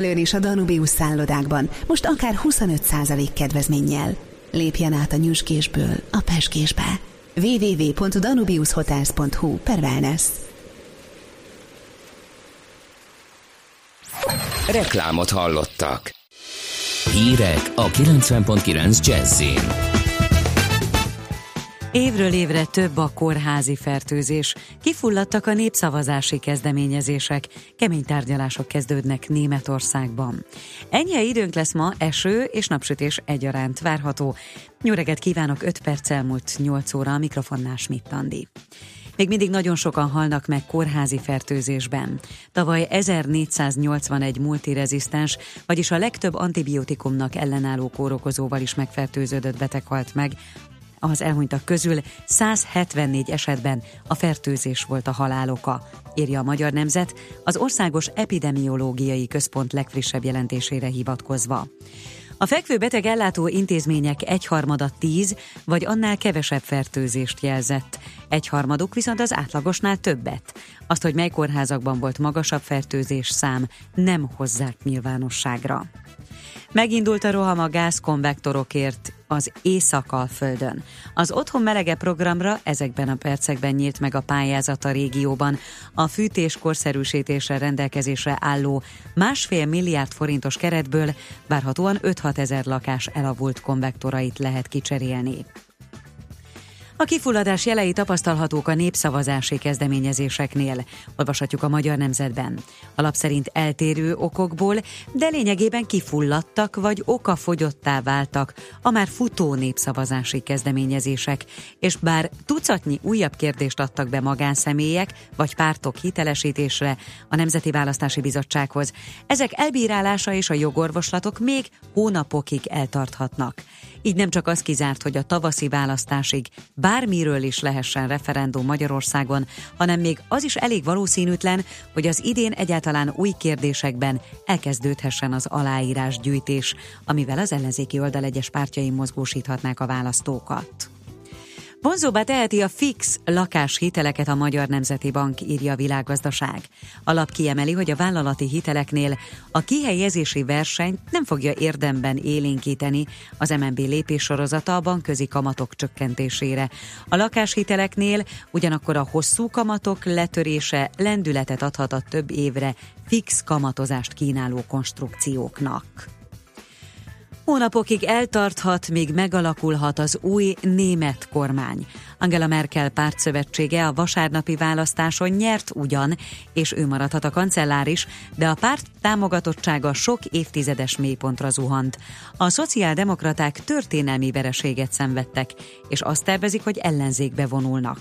Lőn is a Danubius szállodákban, most akár 25% kedvezménnyel. Lépjen át a nyüskésből a peskésbe. www.danubiushotels.hu per wellness. Reklámot hallottak. Hírek a 90.9 Jazzin. Évről évre több a kórházi fertőzés, kifulladtak a népszavazási kezdeményezések, kemény tárgyalások kezdődnek Németországban. Ennyi időnk lesz ma, eső és napsütés egyaránt várható. Reggelt kívánok, 5 perc elmúlt 8 óra, a mikrofonnál Schmidt Andi. Még mindig nagyon sokan halnak meg kórházi fertőzésben. Tavaly 1481 multirezisztens, vagyis a legtöbb antibiotikumnak ellenálló kórokozóval is megfertőződött beteg halt meg, az elhunytak közül 174 esetben a fertőzés volt a haláloka, írja a Magyar Nemzet az Országos Epidemiológiai Központ legfrissebb jelentésére hivatkozva. A fekvő beteg ellátó intézmények egyharmada 10 vagy annál kevesebb fertőzést jelzett, egyharmaduk viszont az átlagosnál többet. Azt, hogy mely kórházakban volt magasabb fertőzés szám, nem hozzák nyilvánosságra. Megindult a roham a gázkonvektorokért az Észak-Alföldön. Az Otthon Melege programra ezekben a percekben nyílt meg a pályázat a régióban. A fűtés korszerűsítésre rendelkezésre álló másfél milliárd forintos keretből várhatóan 5-6 ezer lakás elavult konvektorait lehet kicserélni. A kifulladás jelei tapasztalhatók a népszavazási kezdeményezéseknél, olvashatjuk a Magyar Nemzetben. Alap szerint eltérő okokból, de lényegében kifulladtak vagy okafogyottá váltak a már futó népszavazási kezdeményezések, és bár tucatnyi újabb kérdést adtak be magánszemélyek vagy pártok hitelesítésre a Nemzeti Választási Bizottsághoz, ezek elbírálása és a jogorvoslatok még hónapokig eltarthatnak. Így nem csak az kizárt, hogy a tavaszi választásig bármiről is lehessen referendum Magyarországon, hanem még az is elég valószínűtlen, hogy az idén egyáltalán új kérdésekben elkezdődhessen az aláírás gyűjtés, amivel az ellenzéki oldal egyes pártjai mozgósíthatnák a választókat. Vonzóbbá teheti a fix lakáshiteleket a Magyar Nemzeti Bank, írja a világgazdaság. Alap kiemeli, hogy a vállalati hiteleknél a kihelyezési versenyt nem fogja érdemben élénkíteni az MNB lépéssorozata a bankközi kamatok csökkentésére. A lakáshiteleknél ugyanakkor a hosszú kamatok letörése lendületet adhat a több évre fix kamatozást kínáló konstrukcióknak. Hónapokig eltarthat, míg megalakulhat az új német kormány. Angela Merkel pártszövetsége a vasárnapi választáson nyert ugyan, és ő maradhat a kancellár is, de a párt támogatottsága sok évtizedes mélypontra zuhant. A szociáldemokraták történelmi vereséget szenvedtek, és azt tervezik, hogy ellenzékbe vonulnak.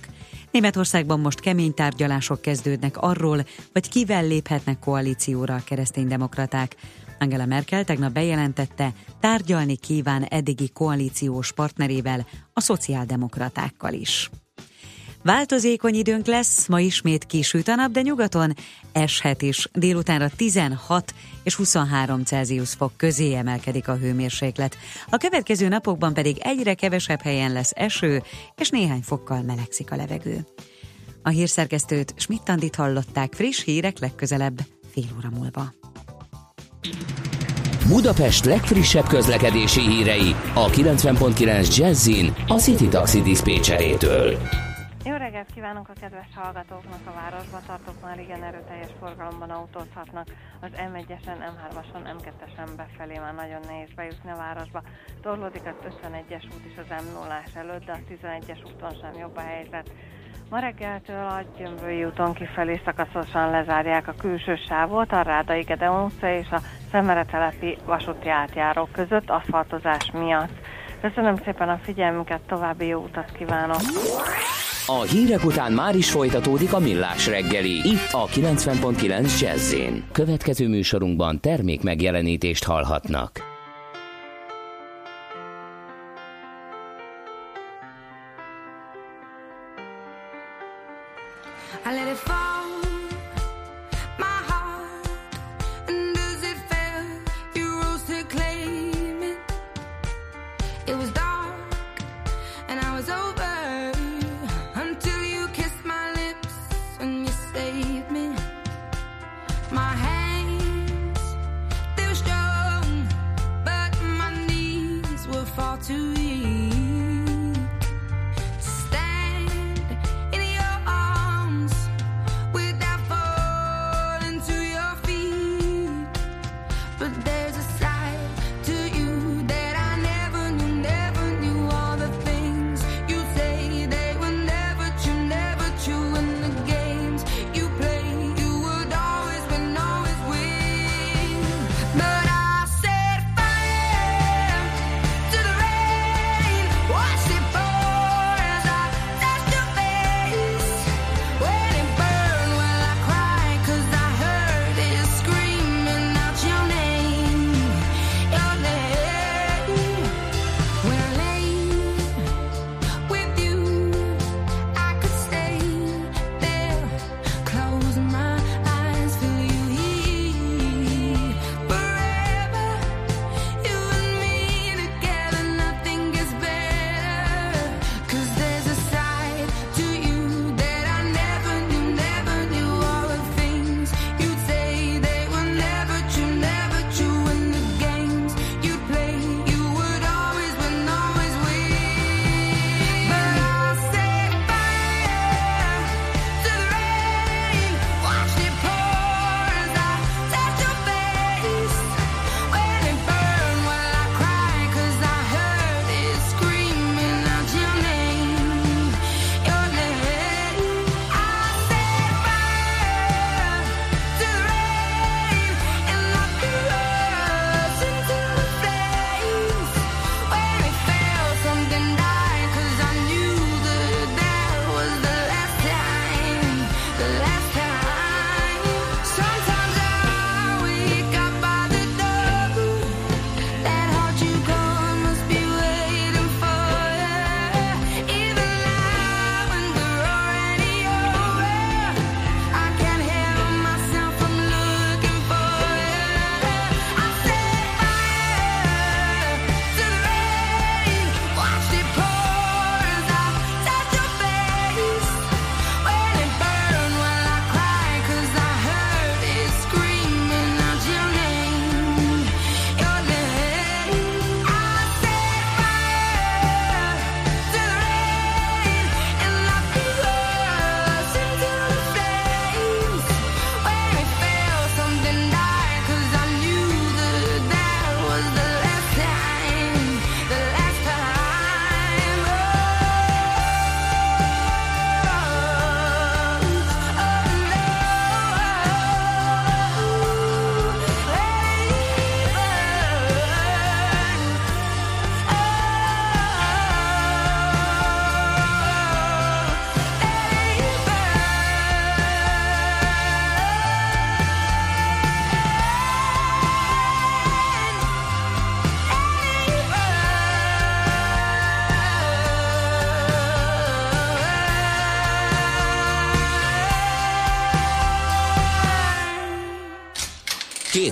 Németországban most kemény tárgyalások kezdődnek arról, hogy kivel léphetnek koalícióra a kereszténydemokraták. Angela Merkel tegnap bejelentette, tárgyalni kíván eddigi koalíciós partnerével, a szociáldemokratákkal is. Változékony időnk lesz, ma ismét kisüt a nap, de nyugaton eshet is. Délutánra 16 és 23 Celsius fok közé emelkedik a hőmérséklet. A következő napokban pedig egyre kevesebb helyen lesz eső, és néhány fokkal melegszik a levegő. A hírszerkesztőt Schmidt-Tandit hallották friss hírek legközelebb fél óra múlva. Budapest legfrissebb közlekedési hírei a 90.9 Jazzin a City Taxi Dispécsejétől. Jó reggelt kívánunk a kedves hallgatóknak a városba tartóknál igen erőteljes forgalomban autózhatnak. Az M1-esen, M3-ason, M2-esen befelé már nagyon nehéz bejutni a városba. Torlódik az 51-es út is az m 0 előtt, de a 11-es úton sem jobb a helyzet. Ma reggeltől a Gyömbői úton kifelé szakaszosan lezárják a külső sávot, a Rádai Gedeon utca és a Szemeretelepi vasúti átjárók között aszfaltozás miatt. Köszönöm szépen a figyelmüket, további jó utat kívánok! A hírek után már is folytatódik a millás reggeli, itt a 90.9 jazz Következő műsorunkban termék megjelenítést hallhatnak.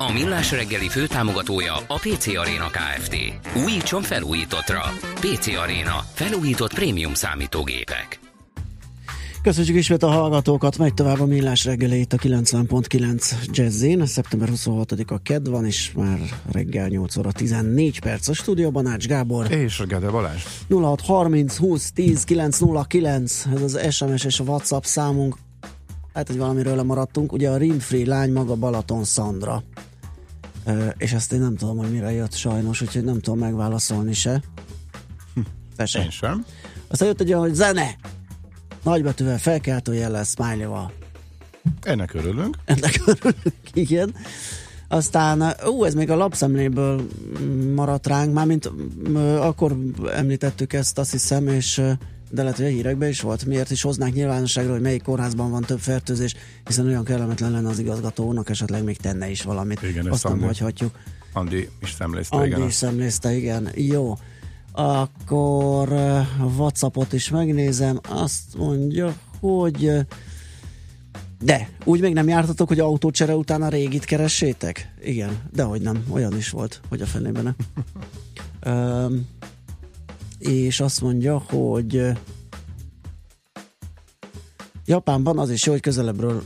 A Millás reggeli főtámogatója a PC Arena Kft. Újítson felújítottra. PC Arena. Felújított prémium számítógépek. Köszönjük ismét a hallgatókat, megy tovább a Millás reggeli itt a 90.9 Jazzin. Szeptember 26-a ked van, és már reggel 8 óra 14 perc a stúdióban Ács Gábor. És Gede Balázs. 0630 20 10 909, ez az SMS és a WhatsApp számunk. Hát, hogy valamiről lemaradtunk, ugye a Rimfree lány maga Balaton Szandra. Ö, és ezt én nem tudom, hogy mire jött sajnos, úgyhogy nem tudom megválaszolni se. Te se. Én sem. Aztán jött egy olyan, hogy zene! Nagybetűvel, felkeltő jellel, smiley-val. Ennek örülünk. Ennek örülünk, igen. Aztán, ú, ez még a lapszemléből maradt ránk, mármint akkor említettük ezt, azt hiszem, és de lehet, hogy a hírekben is volt. Miért is hoznák nyilvánosságra, hogy melyik kórházban van több fertőzés, hiszen olyan kellemetlen lenne az igazgatónak, esetleg még tenne is valamit. Igen, Azt nem Andi- hagyhatjuk. Andi is szemlézte, Andi igen. is szemlézte, igen. Jó. Akkor Whatsappot is megnézem. Azt mondja, hogy de, úgy még nem jártatok, hogy autócsere után a régit keressétek? Igen, de hogy nem, olyan is volt, hogy a fenében. És azt mondja, hogy Japánban az is jó, hogy közelebbről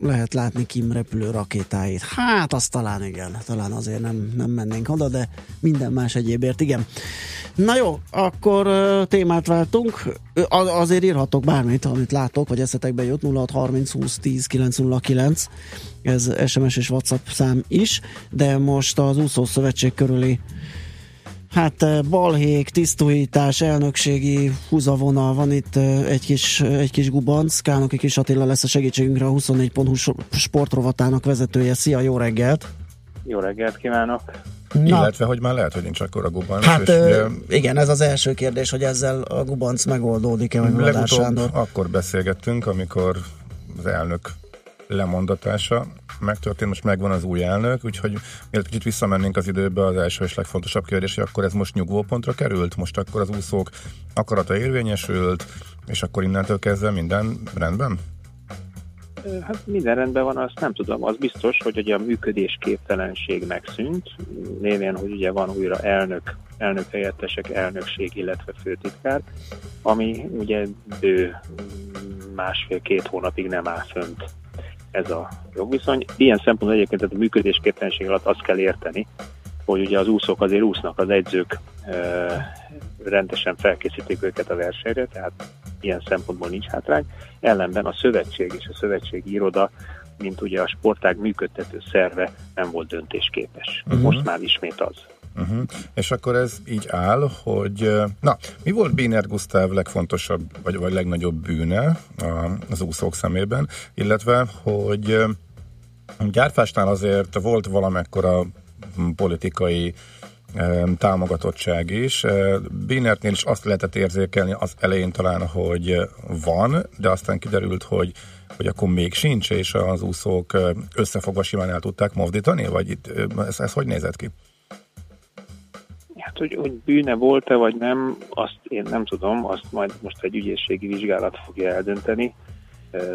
lehet látni Kim repülő rakétáit. Hát, azt talán igen, talán azért nem, nem mennénk oda, de minden más egyébért igen. Na jó, akkor témát váltunk. Azért írhatok bármit, amit látok, vagy eszetekbe jut 0630 20 10 909. Ez SMS és WhatsApp szám is, de most az úszó szövetség körüli Hát eh, balhék, tisztújítás, elnökségi húzavonal, van itt eh, egy kis, egy kis gubanc, Kálnoki Kis Attila lesz a segítségünkre, a 24.hu so- sportrovatának vezetője. Szia, jó reggelt! Jó reggelt kívánok! Illetve, hogy már lehet, hogy nincs akkor a gubanc. hát és ö, ugye igen, ez az első kérdés, hogy ezzel a gubanc megoldódik-e, vagy Vladár legutóbb Sándor. akkor beszélgettünk, amikor az elnök lemondatása megtörtént, most megvan az új elnök, úgyhogy mielőtt kicsit visszamennénk az időbe, az első és legfontosabb kérdés, hogy akkor ez most nyugvópontra került? Most akkor az úszók akarata érvényesült, és akkor innentől kezdve minden rendben? Hát minden rendben van, azt nem tudom. Az biztos, hogy ugye a működésképtelenség megszűnt, névén, hogy ugye van újra elnök, elnök helyettesek, elnökség, illetve főtitkár, ami ugye bő másfél-két hónapig nem áll fönt ez a jogviszony. Ilyen szempontból egyébként tehát a működésképtelenség alatt azt kell érteni, hogy ugye az úszók azért úsznak, az edzők ö, rendesen felkészítik őket a versenyre, tehát ilyen szempontból nincs hátrány. Ellenben a szövetség és a szövetségi iroda, mint ugye a sportág működtető szerve nem volt döntésképes. Uh-huh. Most már ismét az. Uh-huh. És akkor ez így áll, hogy na, mi volt Béner Gusztáv legfontosabb, vagy, vagy legnagyobb bűne az úszók szemében, illetve, hogy Gyárfásnál azért volt valamekkora hm, politikai támogatottság is. Bénertnél is azt lehetett érzékelni az elején talán, hogy van, de aztán kiderült, hogy hogy akkor még sincs, és az úszók összefogva simán el tudták mozdítani, vagy itt, ez, ez hogy nézett ki? Hát, hogy, hogy bűne volt-e vagy nem, azt én nem tudom, azt majd most egy ügyészségi vizsgálat fogja eldönteni.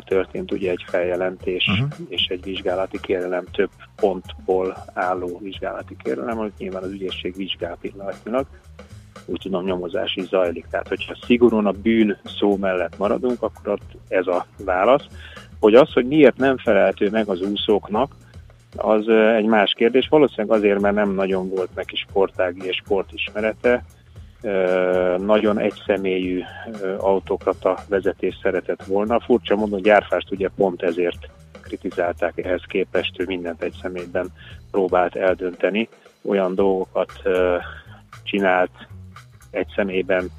Történt ugye egy feljelentés uh-huh. és egy vizsgálati kérelem, több pontból álló vizsgálati kérelem, amit nyilván az ügyészség vizsgál pillanatnyilag. Úgy tudom, nyomozás is zajlik. Tehát, hogyha szigorúan a bűn szó mellett maradunk, akkor ott ez a válasz. Hogy az, hogy miért nem felelhető meg az úszóknak, az egy más kérdés. Valószínűleg azért, mert nem nagyon volt neki sportági és sportismerete, nagyon egyszemélyű autokrata vezetés szeretett volna. Furcsa módon gyárfást ugye pont ezért kritizálták ehhez képest, ő mindent egy személyben próbált eldönteni. Olyan dolgokat csinált egy személyben,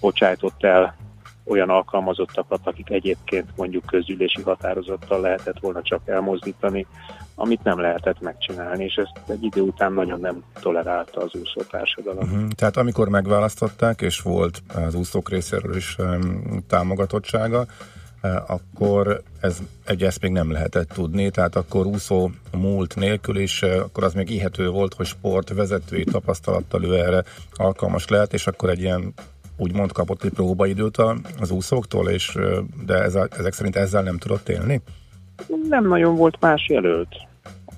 bocsájtott el olyan alkalmazottakat, akik egyébként mondjuk közülési határozattal lehetett volna csak elmozdítani, amit nem lehetett megcsinálni, és ezt egy idő után nagyon nem tolerálta az úszó társadalom. Uh-huh. Tehát amikor megválasztották, és volt az úszók részéről is um, támogatottsága, uh, akkor ez, egy ezt még nem lehetett tudni, tehát akkor úszó múlt nélkül is, uh, akkor az még ihető volt, hogy sport vezetői tapasztalattal ő erre alkalmas lehet, és akkor egy ilyen úgymond kapott egy próbaidőt az úszóktól, és, de ez a, ezek szerint ezzel nem tudott élni? Nem nagyon volt más jelölt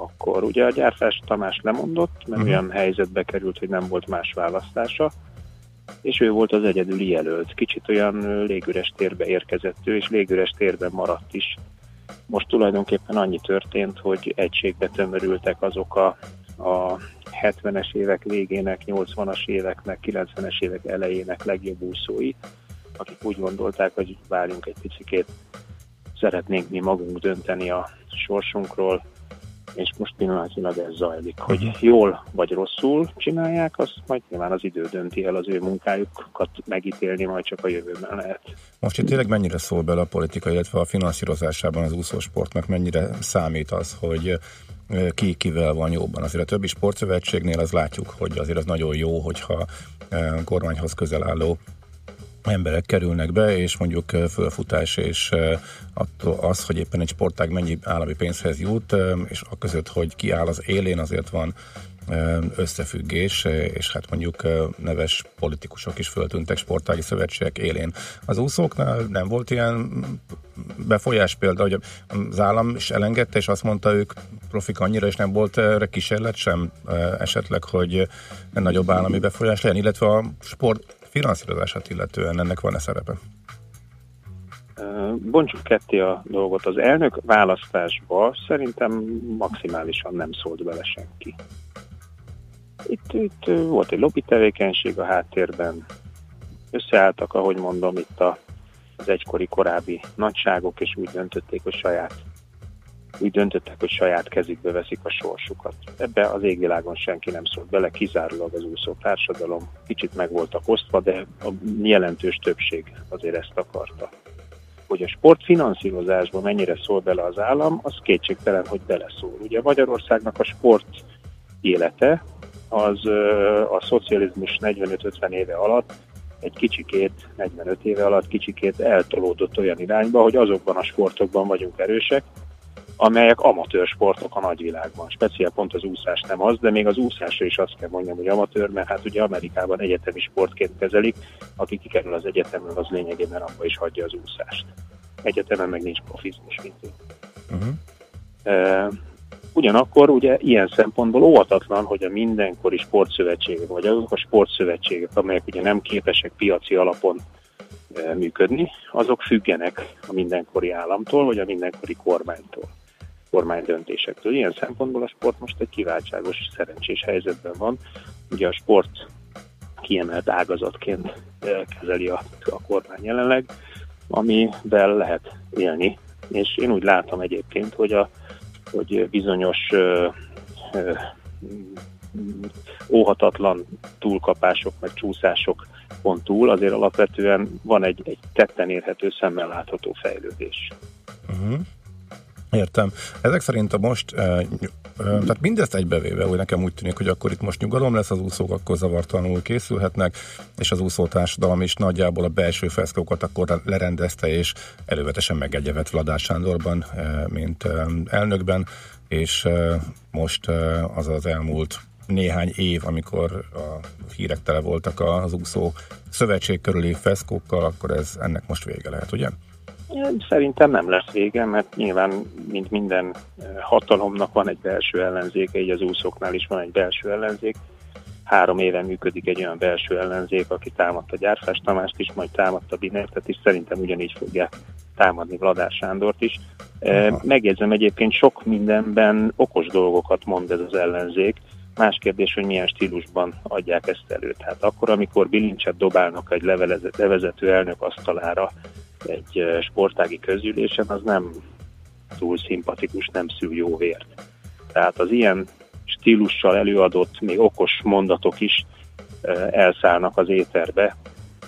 akkor. Ugye a Gyárfás Tamás lemondott, mert uh-huh. olyan helyzetbe került, hogy nem volt más választása, és ő volt az egyedüli jelölt. Kicsit olyan légüres térbe érkezett ő, és légüres térben maradt is. Most tulajdonképpen annyi történt, hogy egységbe tömörültek azok a, a 70-es évek végének, 80-as éveknek, 90-es évek elejének legjobb úszói, akik úgy gondolták, hogy váljunk egy picit, szeretnénk mi magunk dönteni a sorsunkról, és most pillanatilag ez zajlik. Hogy uh-huh. jól vagy rosszul csinálják, azt majd nyilván az idő dönti el az ő munkájukat megítélni, majd csak a jövőben lehet. Most itt tényleg mennyire szól bele a politika, illetve a finanszírozásában az úszósportnak, mennyire számít az, hogy ki kivel van jobban. Azért a többi sportszövetségnél az látjuk, hogy azért az nagyon jó, hogyha kormányhoz közel álló emberek kerülnek be, és mondjuk fölfutás és az, hogy éppen egy sportág mennyi állami pénzhez jut, és a között, hogy ki áll az élén, azért van összefüggés, és hát mondjuk neves politikusok is föltűntek sportági szövetségek élén. Az úszóknál nem volt ilyen befolyás példa, hogy az állam is elengedte, és azt mondta ők profik annyira, és nem volt erre kísérlet sem esetleg, hogy nagyobb állami befolyás legyen, illetve a sport finanszírozását illetően ennek van-e szerepe? Bontsuk ketté a dolgot. Az elnök választásba szerintem maximálisan nem szólt bele senki. Itt, itt volt egy lobby tevékenység a háttérben, összeálltak, ahogy mondom, itt a, az egykori korábbi nagyságok, és úgy döntötték, hogy saját úgy döntöttek, hogy saját kezükbe veszik a sorsukat. Ebbe az égvilágon senki nem szólt bele, kizárólag az úszó társadalom. Kicsit meg voltak osztva, de a jelentős többség azért ezt akarta. Hogy a sportfinanszírozásban mennyire szól bele az állam, az kétségtelen, hogy beleszól. Ugye Magyarországnak a sport élete az a szocializmus 45-50 éve alatt egy kicsikét, 45 éve alatt kicsikét eltolódott olyan irányba, hogy azokban a sportokban vagyunk erősek, amelyek amatőr sportok a nagyvilágban. Speciál pont az úszás nem az, de még az úszásra is azt kell mondjam, hogy amatőr, mert hát ugye Amerikában egyetemi sportként kezelik, aki kikerül az egyetemről, az lényegében abba is hagyja az úszást. Egyetemen meg nincs profizmus, mint ő. Uh-huh. Uh, ugyanakkor ugye ilyen szempontból óvatatlan, hogy a mindenkori sportszövetségek, vagy azok a sportszövetségek, amelyek ugye nem képesek piaci alapon működni, azok függenek a mindenkori államtól, vagy a mindenkori kormánytól kormány döntésektől. Ilyen szempontból a sport most egy kiváltságos, szerencsés helyzetben van. Ugye a sport kiemelt ágazatként kezeli a, a kormány jelenleg, amivel lehet élni. És én úgy látom egyébként, hogy, a, hogy bizonyos ö, ö, óhatatlan túlkapások, meg csúszások pont túl, azért alapvetően van egy, egy tetten érhető, szemmel látható fejlődés. Uh-huh. Értem. Ezek szerint a most, e, e, tehát mindezt egybevéve, hogy nekem úgy tűnik, hogy akkor itt most nyugalom lesz, az úszók akkor zavartalanul készülhetnek, és az úszó társadalom is nagyjából a belső feszkókat akkor lerendezte, és elővetesen megegyevet Vladár Sándorban, e, mint e, elnökben, és most az az elmúlt néhány év, amikor a hírek tele voltak az úszó szövetség körüli feszkókkal, akkor ez ennek most vége lehet, ugye? Szerintem nem lesz vége, mert nyilván, mint minden eh, hatalomnak van egy belső ellenzéke, így az úszóknál is van egy belső ellenzék. Három éve működik egy olyan belső ellenzék, aki támadta Gyárfás Tamást is, majd támadta Binertet is, szerintem ugyanígy fogja támadni Vladár Sándort is. Eh, Aha. Megjegyzem egyébként sok mindenben okos dolgokat mond ez az ellenzék, Más kérdés, hogy milyen stílusban adják ezt elő. Tehát akkor, amikor bilincset dobálnak egy levezető elnök asztalára, egy sportági közülésen, az nem túl szimpatikus, nem szül jó vért. Tehát az ilyen stílussal előadott, még okos mondatok is elszállnak az éterbe,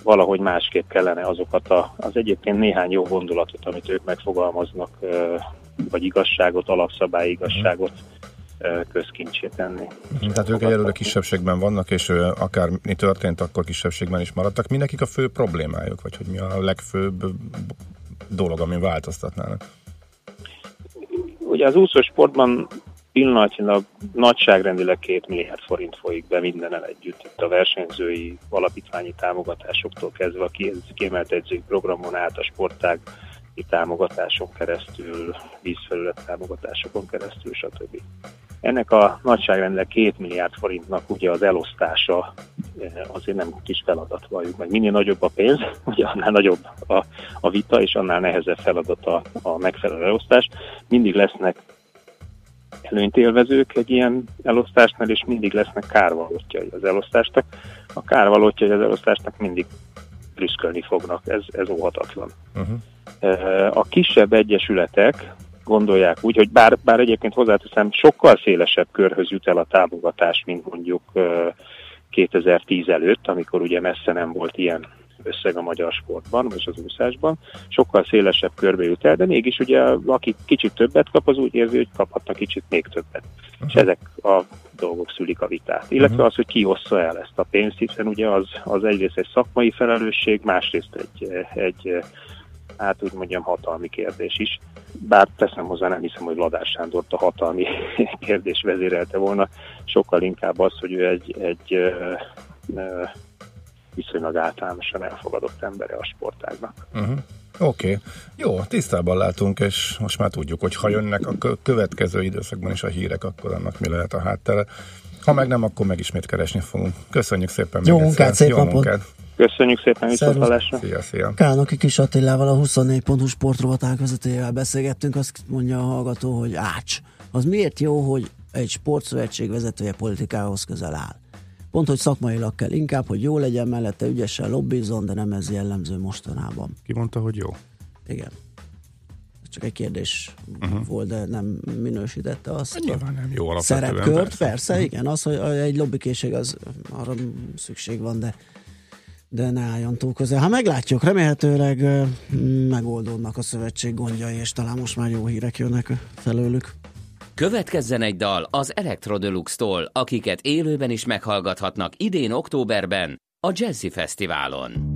valahogy másképp kellene azokat a, az egyébként néhány jó gondolatot, amit ők megfogalmaznak, vagy igazságot, alapszabály igazságot közkincsé tenni. Tehát ők egyelőre kisebbségben vannak, és akár mi történt, akkor kisebbségben is maradtak. Mi nekik a fő problémájuk, vagy hogy mi a legfőbb dolog, ami változtatnának? Ugye az úszósportban pillanatnyilag nagyságrendileg 2 milliárd forint folyik be mindenen együtt. Itt a versenyzői alapítványi támogatásoktól kezdve a kiemelt edzői programon át a sportág támogatáson keresztül, vízfelület támogatásokon keresztül, stb. Ennek a nagyságrendileg 2 milliárd forintnak ugye az elosztása eh, azért nem kis feladat valljuk meg. Minél nagyobb a pénz, ugye annál nagyobb a, a vita, és annál nehezebb feladat a, a megfelelő elosztás. Mindig lesznek előnyt élvezők egy ilyen elosztásnál, és mindig lesznek kárvalótjai az elosztásnak. A kárvalótjai az elosztásnak mindig prüszkölni fognak, ez, ez óhatatlan. Uh-huh. A kisebb egyesületek gondolják úgy, hogy bár, bár egyébként hozzáteszem, sokkal szélesebb körhöz jut el a támogatás, mint mondjuk 2010 előtt, amikor ugye messze nem volt ilyen összeg a magyar sportban, vagy az úszásban, sokkal szélesebb körbe jut el, de mégis ugye aki kicsit többet kap, az úgy érzi, hogy kaphatna kicsit még többet. Uh-huh. És ezek a dolgok szülik a vitát. Illetve uh-huh. az, hogy ki hozza el ezt a pénzt, hiszen ugye az, az egyrészt egy szakmai felelősség, másrészt egy, egy hát úgy mondjam hatalmi kérdés is. Bár teszem hozzá, nem hiszem, hogy Ladás Sándort a hatalmi kérdés vezérelte volna, sokkal inkább az, hogy ő egy, egy viszonylag általánosan elfogadott embere a sportágnak. Uh-huh. Oké, okay. jó, tisztában látunk, és most már tudjuk, hogy ha jönnek a következő időszakban is a hírek, akkor annak mi lehet a háttere. Ha meg nem, akkor megismét keresni fogunk. Köszönjük szépen. Jó munkát, szép napot. Köszönjük szépen, viszontlátásra. Szia, szia. Kálnoki Kis Attilával, a 24.hu sportrovatánk vezetőjével beszélgettünk, azt mondja a hallgató, hogy ács. Az miért jó, hogy egy sportszövetség vezetője politikához közel áll? Pont, hogy szakmailag kell inkább, hogy jó legyen mellette, ügyesen lobbizon, de nem ez jellemző mostanában. Ki mondta, hogy jó? Igen. Ez csak egy kérdés uh-huh. volt, de nem minősítette azt. Hát nyilván nem jó Szerepkört, persze, persze uh-huh. igen. Az, hogy egy lobbykészség, az arra szükség van, de de ne álljon túl közel. Ha meglátjuk, remélhetőleg megoldódnak a szövetség gondjai, és talán most már jó hírek jönnek felőlük. Következzen egy dal az Electrodeluxe-tól, akiket élőben is meghallgathatnak idén októberben a Jazzy Fesztiválon.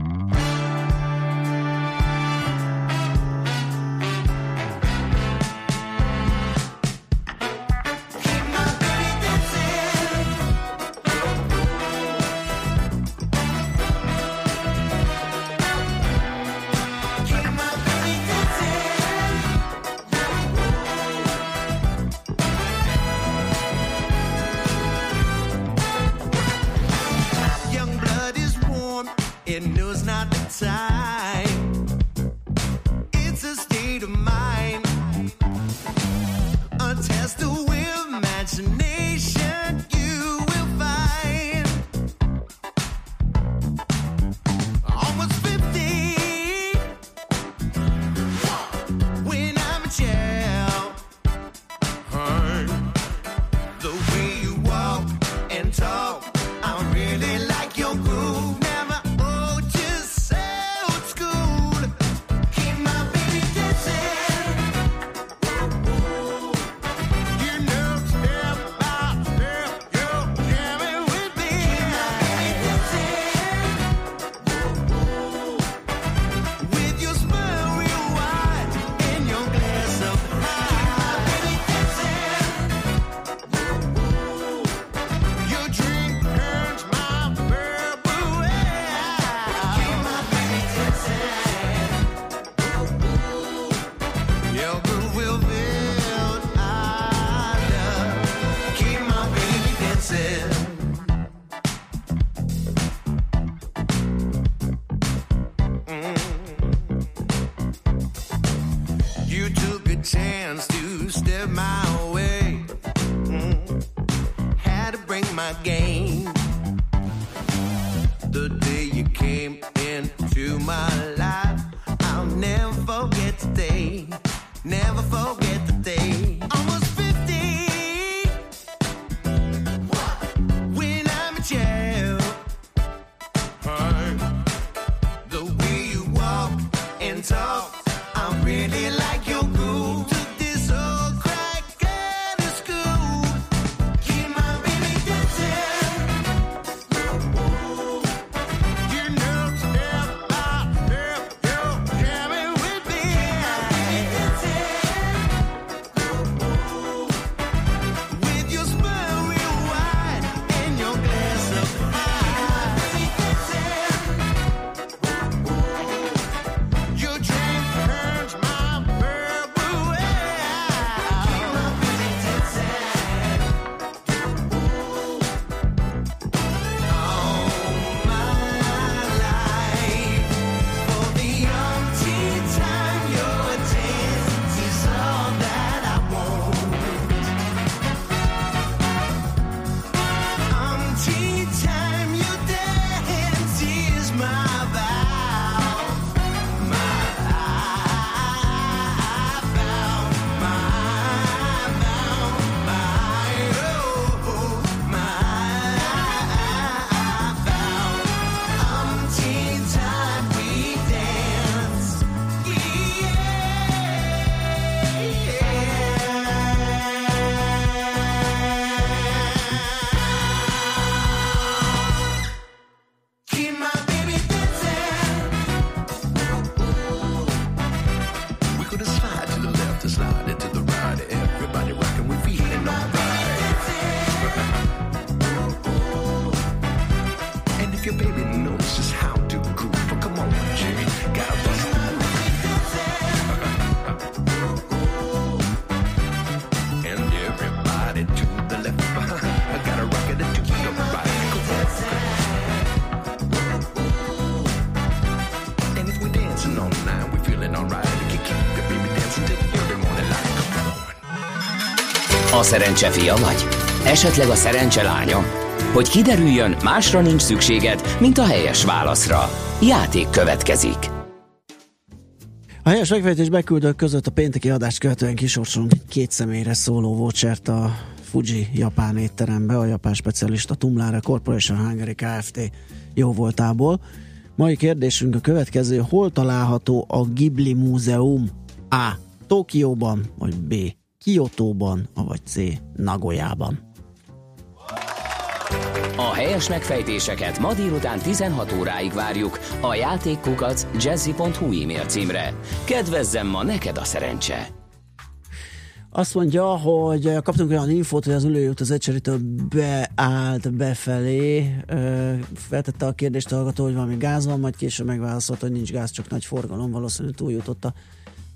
Szerencse fia vagy? Esetleg a szerencse lánya? Hogy kiderüljön, másra nincs szükséged, mint a helyes válaszra. Játék következik. A helyes megfejtés beküldők között a pénteki adást követően kisorsolunk két személyre szóló vouchert a Fuji japán étterembe, a japán specialista Tumlare Corporation Hungary Kft. jó voltából. Mai kérdésünk a következő, hol található a Ghibli Múzeum? A. Tokióban, vagy B. Kiotóban, vagy C. Nagoyában. A helyes megfejtéseket ma délután 16 óráig várjuk a játékkukac jazzy.hu e-mail címre. Kedvezzem ma neked a szerencse! Azt mondja, hogy kaptunk olyan infót, hogy az ülőjút az Ecseritől beállt befelé. Feltette a kérdést a hallgató, hogy valami gáz van, majd később megválaszolt, hogy nincs gáz, csak nagy forgalom. Valószínűleg túljutott a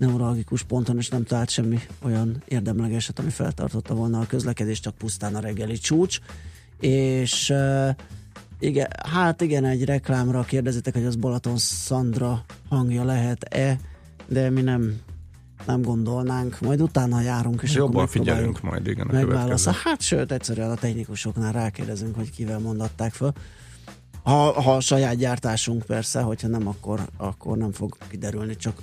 neuralgikus ponton, és nem talált semmi olyan érdemlegeset, ami feltartotta volna a közlekedést, csak pusztán a reggeli csúcs. És uh, igen, hát igen, egy reklámra kérdezitek, hogy az Balaton Szandra hangja lehet-e, de mi nem nem gondolnánk, majd utána járunk, és Jobban figyelünk majd, igen, a megválaszol. Hát sőt, egyszerűen a technikusoknál rákérdezünk, hogy kivel mondatták föl. Ha, ha a saját gyártásunk persze, hogyha nem, akkor, akkor nem fog kiderülni, csak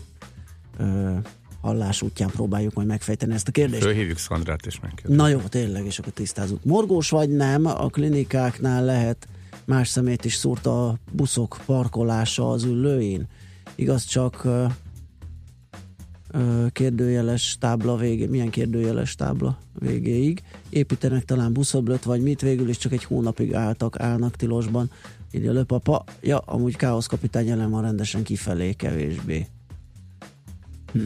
ö, hallás útján próbáljuk majd megfejteni ezt a kérdést. Fölhívjuk Szandrát és megkérdezik. Na jó, tényleg, és akkor tisztázunk. Morgós vagy nem, a klinikáknál lehet más szemét is szúrt a buszok parkolása az ülőin. Igaz, csak ö, ö, kérdőjeles tábla végé, milyen kérdőjeles tábla végéig. Építenek talán buszoblöt, vagy mit, végül is csak egy hónapig álltak, állnak tilosban. Írja Löpapa, ja, amúgy káosz kapitány jelen van rendesen kifelé, kevésbé. Hm.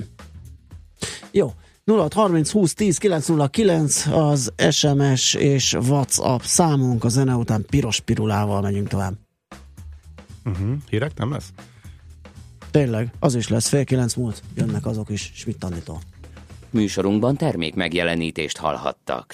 Jó, 0630 20 10 909 az SMS és WhatsApp számunk, a zene után piros pirulával megyünk tovább. Uh-huh. Hírek nem lesz? Tényleg, az is lesz, fél kilenc múlt, jönnek azok is, Schmidt Anditól. Műsorunkban termék megjelenítést hallhattak.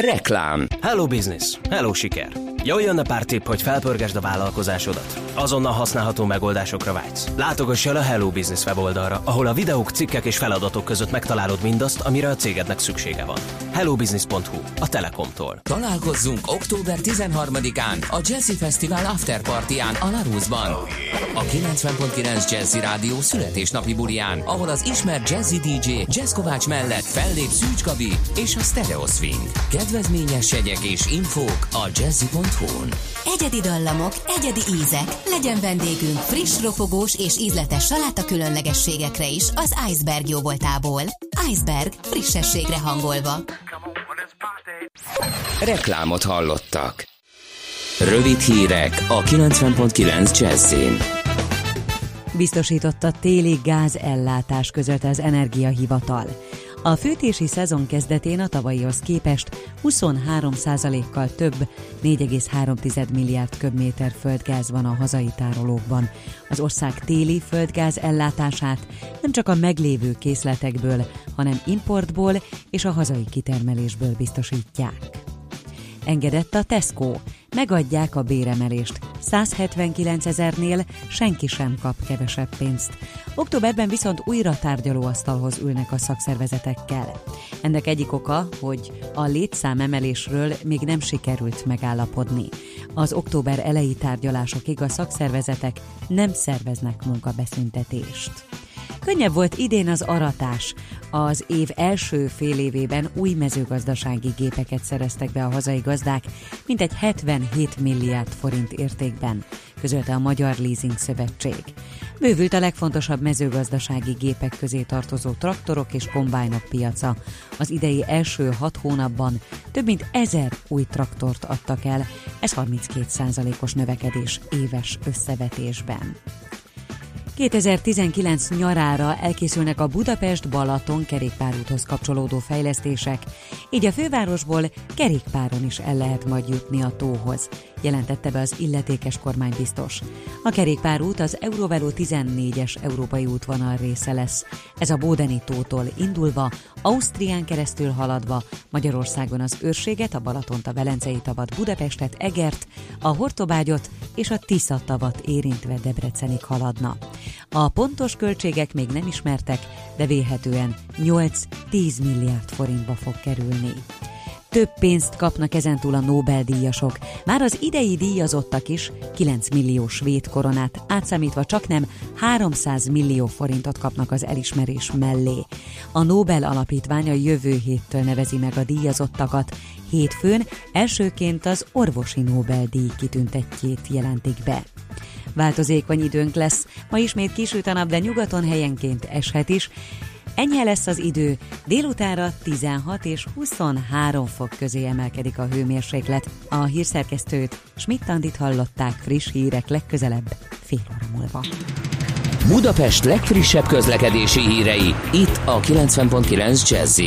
Reklám. Hello business, hello siker. Jöjjön a pár tipp, hogy felpörgesd a vállalkozásodat. Azonnal használható megoldásokra vágysz. Látogass el a Hello Business weboldalra, ahol a videók, cikkek és feladatok között megtalálod mindazt, amire a cégednek szüksége van. hellobusiness.hu, a Telekomtól. Találkozzunk október 13-án a Jazzy Festival After Partyán a Larusban. A 90.9 Jazzy Rádió születésnapi bulián, ahol az ismert Jazzy DJ Jazz Kovács mellett fellép Szűcs Gabi és a Stereo Swing. Kedvezményes jegyek és infók a jazzy.hu-n. Egyedi dallamok, egyedi ízek. Legyen vendégünk friss, ropogós és ízletes saláta különlegességekre is az Iceberg jóvoltából. Iceberg, frissességre hangolva. Reklámot hallottak. Rövid hírek a 90.9 Jazzin. Biztosította téli gáz ellátás között az Energiahivatal. A fűtési szezon kezdetén a tavalyihoz képest 23%-kal több, 4,3 milliárd köbméter földgáz van a hazai tárolókban. Az ország téli földgáz ellátását nem csak a meglévő készletekből, hanem importból és a hazai kitermelésből biztosítják. Engedett a Tesco. Megadják a béremelést. 179 ezernél senki sem kap kevesebb pénzt. Októberben viszont újra tárgyalóasztalhoz ülnek a szakszervezetekkel. Ennek egyik oka, hogy a létszám emelésről még nem sikerült megállapodni. Az október elejé tárgyalásokig a szakszervezetek nem szerveznek munkabeszüntetést. Könnyebb volt idén az aratás. Az év első fél évében új mezőgazdasági gépeket szereztek be a hazai gazdák, mintegy 77 milliárd forint értékben, közölte a Magyar Leasing Szövetség. Bővült a legfontosabb mezőgazdasági gépek közé tartozó traktorok és kombájnok piaca. Az idei első hat hónapban több mint ezer új traktort adtak el, ez 32% os növekedés éves összevetésben. 2019 nyarára elkészülnek a Budapest-Balaton kerékpárúthoz kapcsolódó fejlesztések, így a fővárosból kerékpáron is el lehet majd jutni a tóhoz, jelentette be az illetékes kormánybiztos. A kerékpárút az Eurovelo 14-es európai útvonal része lesz. Ez a Bódeni tótól indulva, Ausztrián keresztül haladva, Magyarországon az Őrséget, a Balatont, a Velencei tavat, Budapestet, Egert, a Hortobágyot és a Tisza tavat érintve Debrecenig haladna. A pontos költségek még nem ismertek, de véhetően 8-10 milliárd forintba fog kerülni. Több pénzt kapnak ezentúl a Nobel-díjasok. Már az idei díjazottak is 9 millió svéd koronát, átszámítva csak nem 300 millió forintot kapnak az elismerés mellé. A Nobel alapítvány a jövő héttől nevezi meg a díjazottakat. Hétfőn elsőként az orvosi Nobel-díj kitüntetjét jelentik be. Változékony időnk lesz, ma ismét kisüt a nap, de nyugaton helyenként eshet is. Enyhe lesz az idő, délutára 16 és 23 fok közé emelkedik a hőmérséklet. A hírszerkesztőt Schmidt-Tandit hallották friss hírek legközelebb fél óra múlva. Budapest legfrissebb közlekedési hírei, itt a 90.9 jazz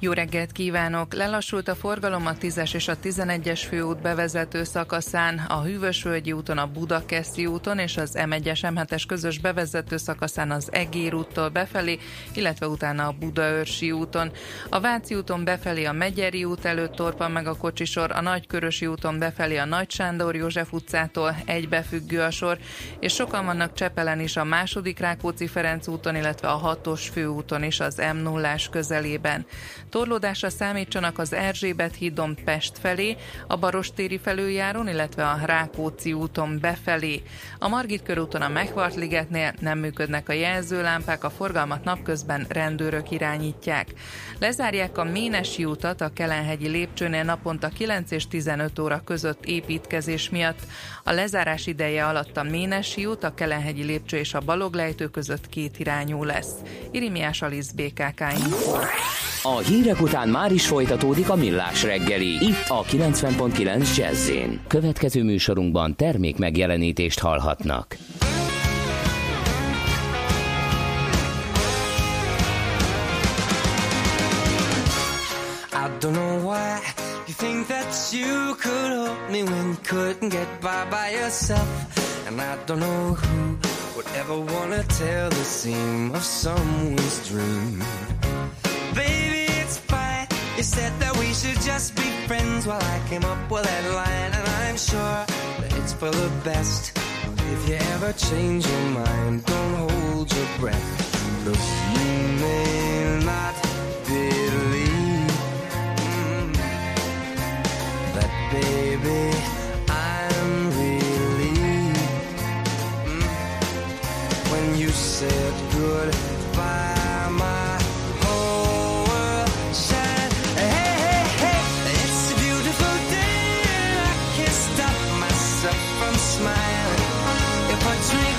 jó reggelt kívánok! Lelassult a forgalom a 10-es és a 11-es főút bevezető szakaszán, a Hűvösvölgyi úton, a Budakeszi úton és az M1-es M7-es közös bevezető szakaszán az Egér úttól befelé, illetve utána a Budaörsi úton. A Váci úton befelé a Megyeri út előtt torpan meg a kocsisor, a Nagykörösi úton befelé a Nagy Sándor József utcától egybefüggő a sor, és sokan vannak Csepelen is a második Rákóczi-Ferenc úton, illetve a hatos főúton is az m 0 közelében. Torlódásra számítsanak az Erzsébet hídon Pest felé, a Barostéri felüljáron, illetve a Rákóczi úton befelé. A Margit körúton a Mechvart ligetnél nem működnek a jelzőlámpák, a forgalmat napközben rendőrök irányítják. Lezárják a Ménesi útat a Kelenhegyi lépcsőnél naponta 9 és 15 óra között építkezés miatt. A lezárás ideje alatt a Ménesi út, a Kelenhegyi lépcső és a Baloglejtő között két irányú lesz. Irimiás Alisz BKK. A hírek után már is folytatódik a millás reggeli, itt a 90.9 jazz Következő műsorunkban termék megjelenítést hallhatnak. I don't know why you think that you could help me when you couldn't get by by yourself. And I don't know who would ever wanna tell the seam of someone's dream. Baby, You said that we should just be friends while I came up with that line, and I'm sure that it's for the best. If you ever change your mind, don't hold your breath. Look, you may not believe mm, that, baby. I'm relieved mm, when you said goodbye.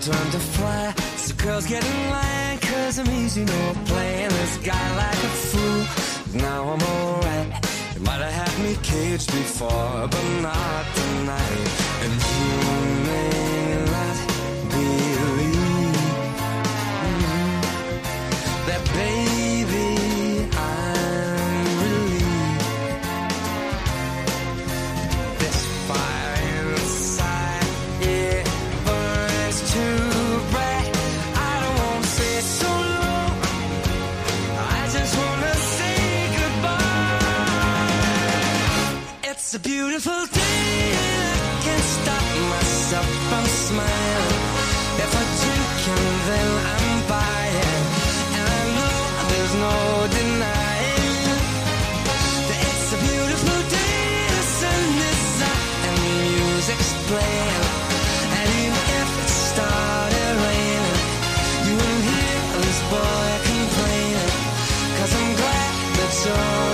turn to fly. So girls get in line, cause I'm easy, no playing this guy like a fool. Now I'm alright. You might have had me caged before, but not tonight. And you beautiful day, and I can't stop myself from smiling. If I drink and then I'm buying, and I know there's no denying. that It's a beautiful day, the sun is up and the music's playing. And even if it started raining, you won't hear this boy complaining. Cause I'm glad that you're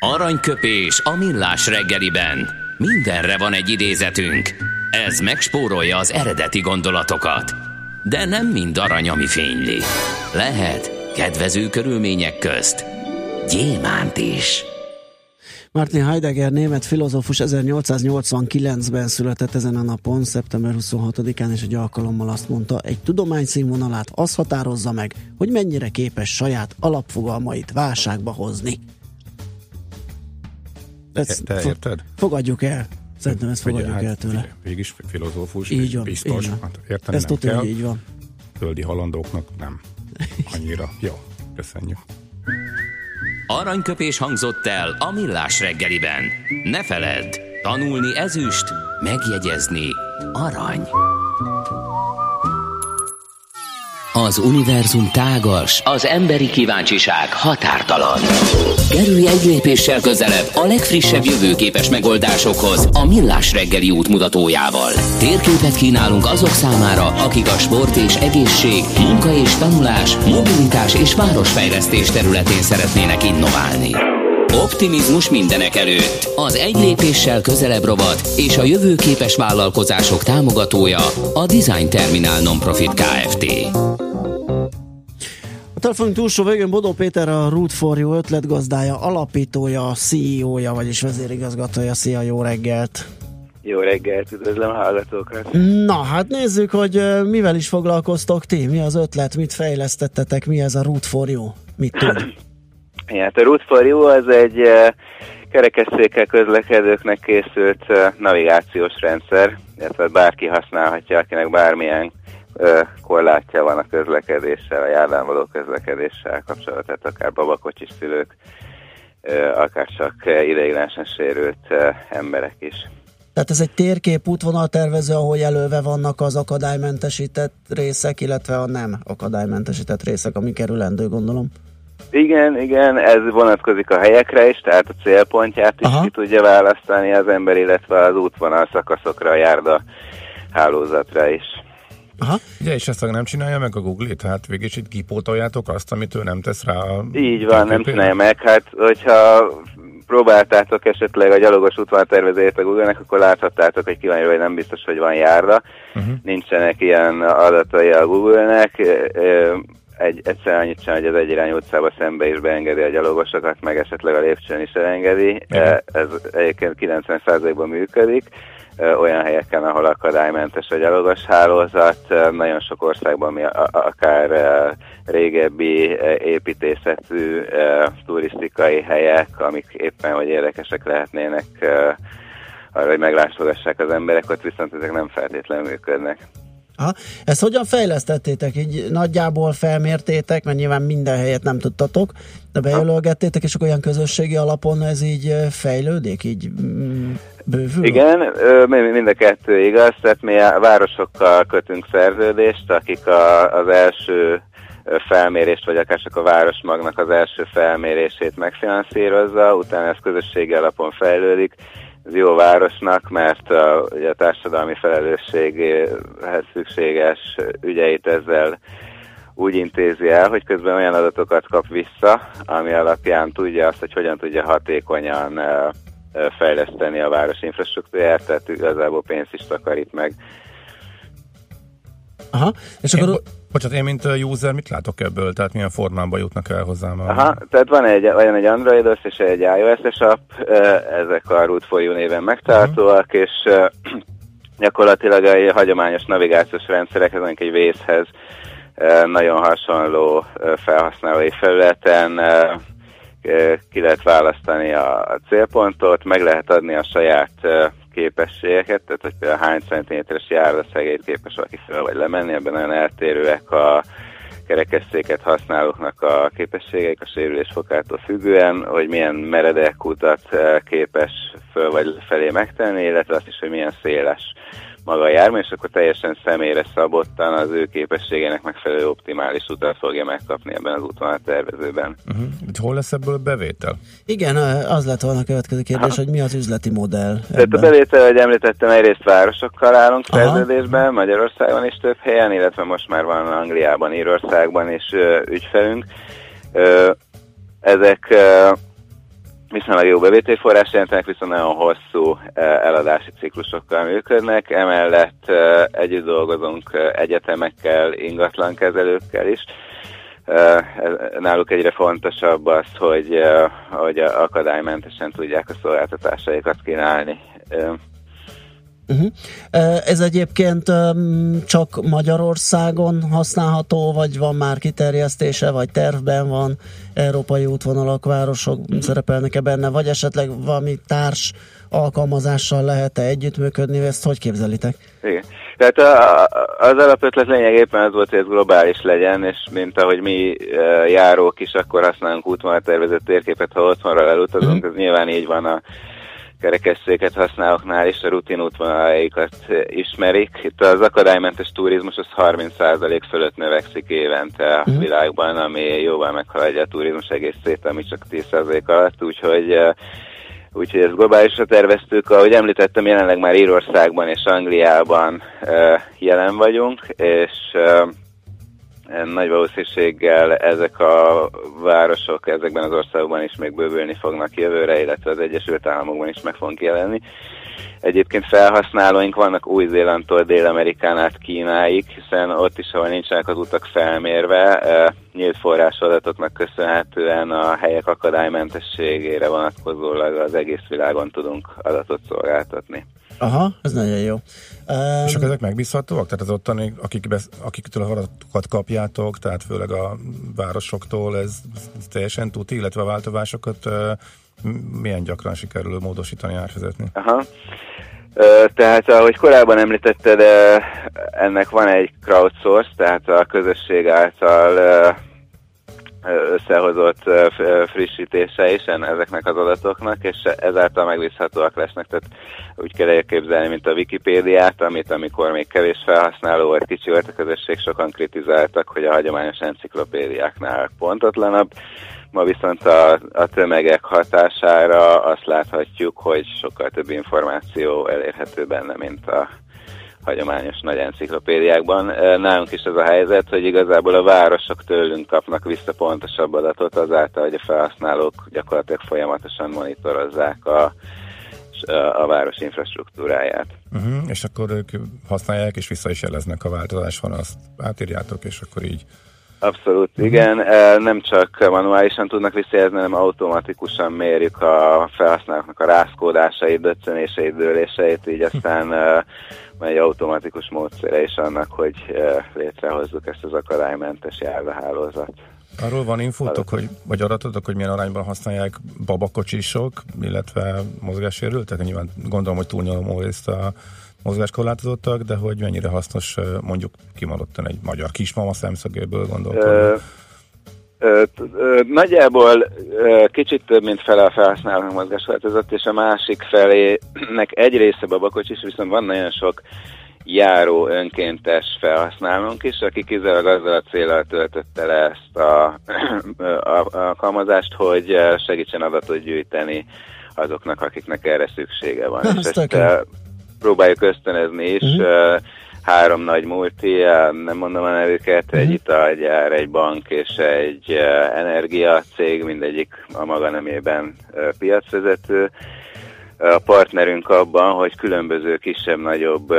Aranyköpés a millás reggeliben. Mindenre van egy idézetünk. Ez megspórolja az eredeti gondolatokat. De nem mind arany, ami fényli. Lehet kedvező körülmények közt gyémánt is. Martin Heidegger, német filozófus 1889-ben született ezen a napon, szeptember 26-án, és egy alkalommal azt mondta, egy tudomány színvonalát az határozza meg, hogy mennyire képes saját alapfogalmait válságba hozni. Ezt Te érted? Fogadjuk el. Szerintem ezt fogadjuk el tőle. fi- Végig filozófus, Így van, biztos. így van. Hát érteni Ezt nem kell. így van. Földi halandóknak nem. Annyira. Jó, köszönjük. Aranyköpés hangzott el a millás reggeliben. Ne feledd, tanulni ezüst, megjegyezni arany. Az univerzum tágas, az emberi kíváncsiság határtalan. Kerülj egy lépéssel közelebb a legfrissebb jövőképes megoldásokhoz a Millás reggeli útmutatójával. Térképet kínálunk azok számára, akik a sport és egészség, munka és tanulás, mobilitás és városfejlesztés területén szeretnének innoválni. Optimizmus mindenek előtt. Az egy lépéssel közelebb rovat és a jövőképes vállalkozások támogatója a Design Terminál Nonprofit Kft. A telefonunk túlsó végén Bodó Péter a Root for You ötletgazdája, alapítója, CEO-ja, vagyis vezérigazgatója. Szia, jó reggelt! Jó reggelt, üdvözlöm a hallgatókat! Na, hát nézzük, hogy mivel is foglalkoztok ti, mi az ötlet, mit fejlesztettetek, mi ez a Root for You, mit tud? Ja, hát a Root for You az egy eh, kerekesszékkel közlekedőknek készült eh, navigációs rendszer, illetve bárki használhatja, akinek bármilyen eh, korlátja van a közlekedéssel, a járván való közlekedéssel kapcsolatban, akár babakocsis szülők, akár csak ideiglenesen sérült emberek is. Tehát ez egy térkép útvonaltervező, ahol jelölve vannak az akadálymentesített részek, illetve a nem akadálymentesített részek, ami kerülendő, gondolom. Igen, igen, ez vonatkozik a helyekre is, tehát a célpontját is Aha. ki tudja választani az ember, illetve az útvonal szakaszokra, a járda hálózatra is. Aha. Ugye, és ezt nem csinálja meg a Google, tehát végig is itt kipótoljátok azt, amit ő nem tesz rá a Így van, nem csinálja meg. Hát, hogyha próbáltátok esetleg a gyalogos útvonaltervezőjét a Google-nek, akkor láthattátok, hogy írva, hogy nem biztos, hogy van járda. Uh-huh. Nincsenek ilyen adatai a Google-nek. Egy, egyszer annyit sem, hogy az egyirányú utcába szembe is beengedi a gyalogosokat, meg esetleg a lépcsőn is elengedi. Igen. Ez egyébként 90%-ban működik ö, olyan helyeken, ahol akadálymentes a gyalogos hálózat. Ö, Nagyon sok országban mi akár régebbi építészetű turisztikai helyek, amik éppen hogy érdekesek lehetnének arra, hogy meglátogassák az emberek, ott viszont ezek nem feltétlenül működnek. Aha. Ezt hogyan fejlesztettétek? Így nagyjából felmértétek, mert nyilván minden helyet nem tudtatok, de bejelölgettétek, és akkor olyan közösségi alapon ez így fejlődik, így mm, bővül? Igen, mind a kettő igaz, tehát mi a városokkal kötünk szerződést, akik a, az első felmérést, vagy akár csak a városmagnak az első felmérését megfinanszírozza, utána ez közösségi alapon fejlődik. Jó városnak, mert a, ugye a társadalmi felelősséghez szükséges ügyeit ezzel úgy intézi el, hogy közben olyan adatokat kap vissza, ami alapján tudja azt, hogy hogyan tudja hatékonyan ö, ö, fejleszteni a város infrastruktúráját, tehát igazából pénzt is takarít meg. Aha. És Én, akkor bo- bocsánat, én mint user mit látok ebből? Tehát milyen formában jutnak el hozzám? A... Aha, tehát van egy, van egy Androidos és egy iOS-es app, ezek a Root for You néven megtalálhatóak, és ö, gyakorlatilag a hagyományos navigációs rendszerekhez, mondjuk egy vészhez nagyon hasonló felhasználói felületen ki lehet választani a, célpontot, meg lehet adni a saját képességeket, tehát hogy például hány centiméteres járdaszegélyt képes valaki fel vagy lemenni, ebben nagyon eltérőek a kerekesszéket használóknak a képességeik a sérülés fokától függően, hogy milyen meredek utat eh, képes föl vagy felé megtenni, illetve azt is, hogy milyen széles maga a jármű, és akkor teljesen személyre szabottan az ő képességének megfelelő optimális utat fogja megkapni ebben az útvonal tervezőben. Uh-huh. Hol lesz ebből bevétel? igen, az lett volna a következő kérdés, hogy mi az üzleti modell Tehát a bevétel, hogy említettem, egyrészt városokkal állunk Aha. szerződésben, Magyarországon is több helyen, illetve most már van Angliában, Írországban is ügyfelünk. Ezek viszonylag jó bevételforrás jelentenek, viszont nagyon hosszú ö, eladási ciklusokkal működnek. Emellett ö, együtt dolgozunk ö, egyetemekkel, ingatlankezelőkkel is. Náluk egyre fontosabb az, hogy, hogy akadálymentesen tudják a szolgáltatásaikat kínálni. Uh-huh. Ez egyébként csak Magyarországon használható, vagy van már kiterjesztése, vagy tervben van, európai útvonalak, városok szerepelnek-e benne, vagy esetleg valami társ alkalmazással lehet-e együttműködni, ezt hogy képzelitek? Igen. Tehát a, a- az alapötlet lényegében az volt, hogy ez globális legyen, és mint ahogy mi e, járók is, akkor használunk útvonaltervező térképet, ha otthonról elutazunk, ez nyilván így van a kerekesszéket használóknál is, a rutin útvonalaikat ismerik. Itt az akadálymentes turizmus az 30% fölött növekszik évente a Mhm. világban, ami jóval meghaladja a turizmus egész szét, ami csak 10% alatt, úgyhogy Úgyhogy ezt globálisra terveztük, ahogy említettem, jelenleg már Írországban és Angliában jelen vagyunk, és nagy valószínűséggel ezek a városok ezekben az országokban is még bővülni fognak jövőre, illetve az Egyesült Államokban is meg fogunk jelenni. Egyébként felhasználóink vannak Új-Zélandtól Dél-Amerikán át Kínáig, hiszen ott is, ahol nincsenek az utak felmérve, eh, nyílt forrásadatoknak köszönhetően a helyek akadálymentességére vonatkozólag az egész világon tudunk adatot szolgáltatni. Aha, ez nagyon jó. Um, És akkor ezek megbízhatóak? Tehát az ottani, akik besz, akiktől a adatokat kapjátok, tehát főleg a városoktól, ez, ez teljesen tuti, illetve a változásokat m- milyen gyakran sikerül módosítani, átvezetni? Aha. Tehát, ahogy korábban említetted, ennek van egy crowdsource, tehát a közösség által összehozott frissítése is ezeknek az adatoknak, és ezáltal megbízhatóak lesznek. Tehát úgy kell elképzelni, mint a Wikipédiát, amit amikor még kevés felhasználó volt, kicsi volt a közösség, sokan kritizáltak, hogy a hagyományos enciklopédiáknál pontotlanabb. Ma viszont a, a tömegek hatására azt láthatjuk, hogy sokkal több információ elérhető benne, mint a hagyományos nagy enciklopédiákban. Nálunk is ez a helyzet, hogy igazából a városok tőlünk kapnak vissza pontosabb adatot azáltal, hogy a felhasználók gyakorlatilag folyamatosan monitorozzák a, a város infrastruktúráját. Uh-huh, és akkor ők használják, és vissza is jeleznek, a változás van, azt átírjátok, és akkor így Abszolút, igen. E, Nem csak manuálisan tudnak visszajelzni, hanem automatikusan mérjük a felhasználóknak a rászkódásait, döccenéseit, dőléseit, így aztán van egy automatikus módszere is annak, hogy létrehozzuk ezt az akadálymentes járdahálózat. Arról van infótok, hogy, vagy adatotok, hogy milyen arányban használják babakocsisok, illetve mozgássérültek? Nyilván gondolom, hogy túlnyomó részt a mozgáskorlátozottak, de hogy mennyire hasznos mondjuk kimondottan egy magyar kismama szemszögéből gondolkodni. Nagyjából kicsit több, mint fele a felhasználók mozgásváltozott, és a másik felének egy része babakocsis, viszont van nagyon sok járó önkéntes felhasználónk is, aki kizárólag azzal a célral töltötte le ezt a, a, a alkalmazást, hogy segítsen adatot gyűjteni azoknak, akiknek erre szüksége van. Na, és ez ezt próbáljuk ösztönözni is. Uh-huh. Három nagy multi, nem mondom a nevüket, egy Mhm. italgyár, egy bank és egy energiacég, mindegyik a maga nemében piacvezető. A partnerünk abban, hogy különböző kisebb-nagyobb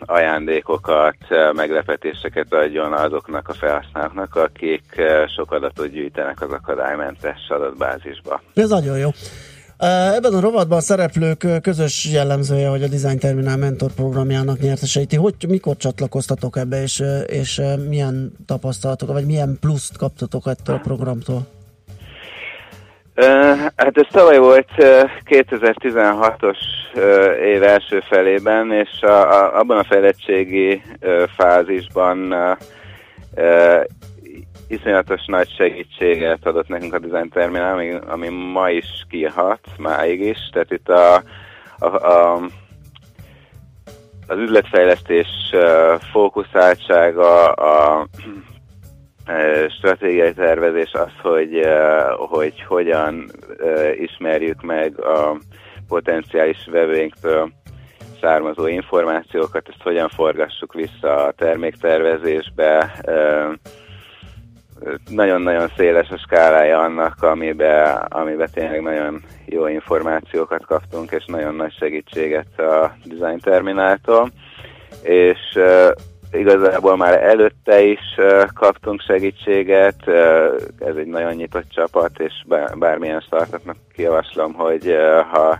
ajándékokat, meglepetéseket adjon azoknak a felhasználóknak, akik sok adatot gyűjtenek az akadálymentes adatbázisba. Ez nagyon jó. Ebben a rovatban a szereplők közös jellemzője, hogy a Design Terminal Mentor programjának nyertesei. Ti hogy, mikor csatlakoztatok ebbe, és, és milyen tapasztalatok, vagy milyen pluszt kaptatok ettől a programtól? Hát ez tavaly volt ö, 2016-os ö, év első felében, és a, a, abban a fejlettségi fázisban iszonyatos nagy segítséget adott nekünk a Design Terminal, ami, ami ma is kihat, máig is. Tehát itt a, a, a az üzletfejlesztés fókuszáltsága, a stratégiai tervezés az, hogy, hogy hogyan ismerjük meg a potenciális vevőinktől származó információkat, ezt hogyan forgassuk vissza a terméktervezésbe. Nagyon-nagyon széles a skálája annak, amiben, amiben tényleg nagyon jó információkat kaptunk, és nagyon nagy segítséget a Design Termináltól. És uh, igazából már előtte is uh, kaptunk segítséget, uh, ez egy nagyon nyitott csapat, és bár, bármilyen startupnak javaslom, hogy uh, ha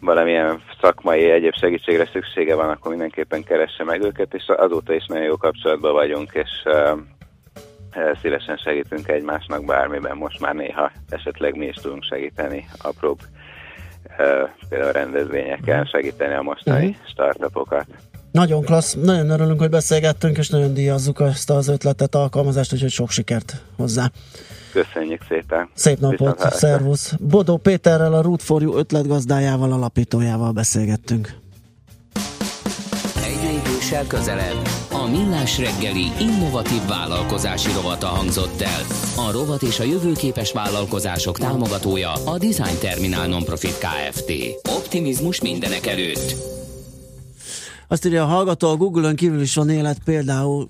valamilyen szakmai egyéb segítségre szüksége van, akkor mindenképpen keresse meg őket, és azóta is nagyon jó kapcsolatban vagyunk, és szívesen segítünk egymásnak bármiben. Most már néha esetleg mi is tudunk segíteni apróbb uh, például rendezvényeken, segíteni a mostani Mhm. startupokat. Nagyon klassz, nagyon örülünk, hogy beszélgettünk, és nagyon díjazzuk ezt az ötletet, alkalmazást, úgyhogy sok sikert hozzá. Köszönjük szépen! Szép napot, szervusz! Bodó Péterrel, a Root for You ötletgazdájával, alapítójával beszélgettünk. Lépéssel közelebb. A Millás reggeli innovatív vállalkozási rovata hangzott el. A rovat és a jövőképes vállalkozások támogatója a Design Terminal Nonprofit Kft. Optimizmus mindenek előtt. Azt írja a hallgató, a Google-ön kívül is van élet, például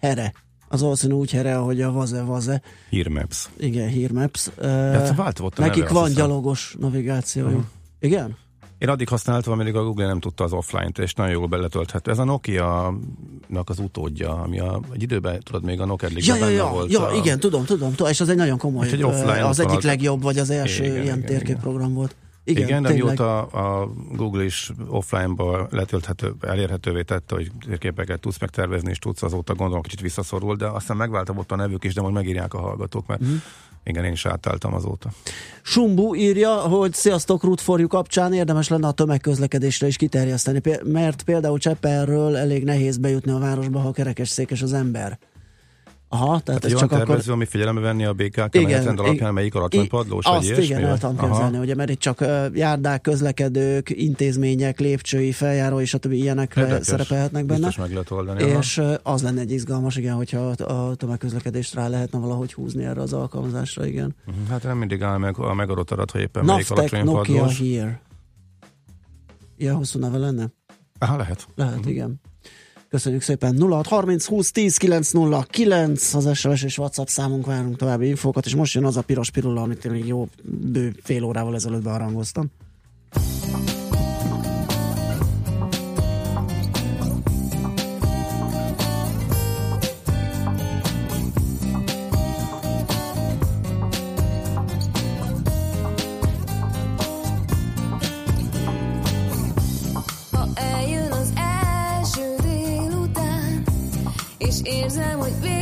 Here. Az valószínű úgy Here, ahogy a Vaze Vaze. Hírmaps. Igen, Hírmaps. Hát változott a Nekik neve, van gyalogos navigációjuk. Mhm. Igen? Én addig használtam, amíg a Google nem tudta az offline-t, és nagyon jól beletölthető. Ez a Nokia-nak az utódja, ami a, egy időben, tudod, még a Nokia Ja, ja, ja, volt. ja a, igen, tudom, tudom, tudom, és az egy nagyon komoly, egy offline az ott egyik legjobb, vagy az első Igen, ilyen igen, térképprogram volt. Igen, Igen, de tényleg. mióta a Google is offline-ba letölthető, elérhetővé tette, hogy térképeket tudsz megtervezni, és tudsz, azóta gondolom kicsit visszaszorul, de aztán megváltozott a nevük is, de majd megírják a hallgatók, mert Mhm. Igen, én is átálltam azóta. Sumbu írja, hogy sziasztok, Root for You kapcsán érdemes lenne a tömegközlekedésre is kiterjeszteni, mert például Csepperről elég nehéz bejutni a városba, ha kerekes székes az ember. Aha, tehát Tehát ez csak akkor... ami figyelembe venni a BKK Igen, menetrend alapján, melyik alacsony padlós, vagy ilyesmi? igen, el tudom Aha. képzelni, ugye, mert itt csak járdák, közlekedők, intézmények, lépcsői, feljáró és a többi ilyenek Érdekes. szerepelhetnek benne. Biztos meg lehet oldani. aha. És uh, az lenne egy izgalmas, igen, hogyha a tömegközlekedést rá lehetne valahogy húzni erre az alkalmazásra, igen. Mhm, Hát nem mindig áll meg a megadott adat, hogy éppen melyik Navtec alacsony Nokia padlós. Here. Ilyen hosszú neve lenne? Aha, lehet. Lehet, uh-huh. igen. Köszönjük szépen. 0630 20 10 909 az SMS és WhatsApp számunk, várunk további infókat, és most jön az a piros pirula, amit én még jó bő fél órával ezelőtt bearangoztam. És érzem, hogy véget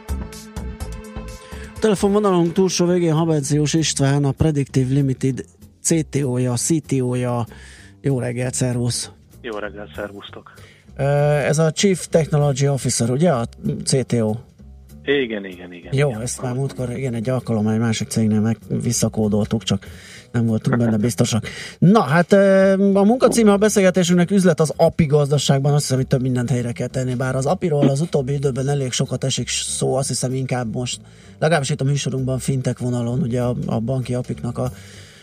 Telefonvonalunk túlsó végén Habencius István, a Predictive Limited CTO-ja, CTO-ja. Jó reggelt, szervusz! Jó reggel, szervusztok! Ez a Chief Technology Officer, ugye a CTO? Igen, igen, igen. Jó, igen. ezt már múltkor, igen, egy alkalommal egy másik cégnél meg visszakódoltuk, csak nem voltunk benne biztosak. Na, hát a munkacíme a beszélgetésünknek üzlet az API gazdaságban, azt hiszem, hogy több mindent helyre kell tenni, bár az API-ról az utóbbi időben elég sokat esik szó, azt hiszem inkább most, legalábbis itt a műsorunkban fintek vonalon, ugye a, a banki apiknak a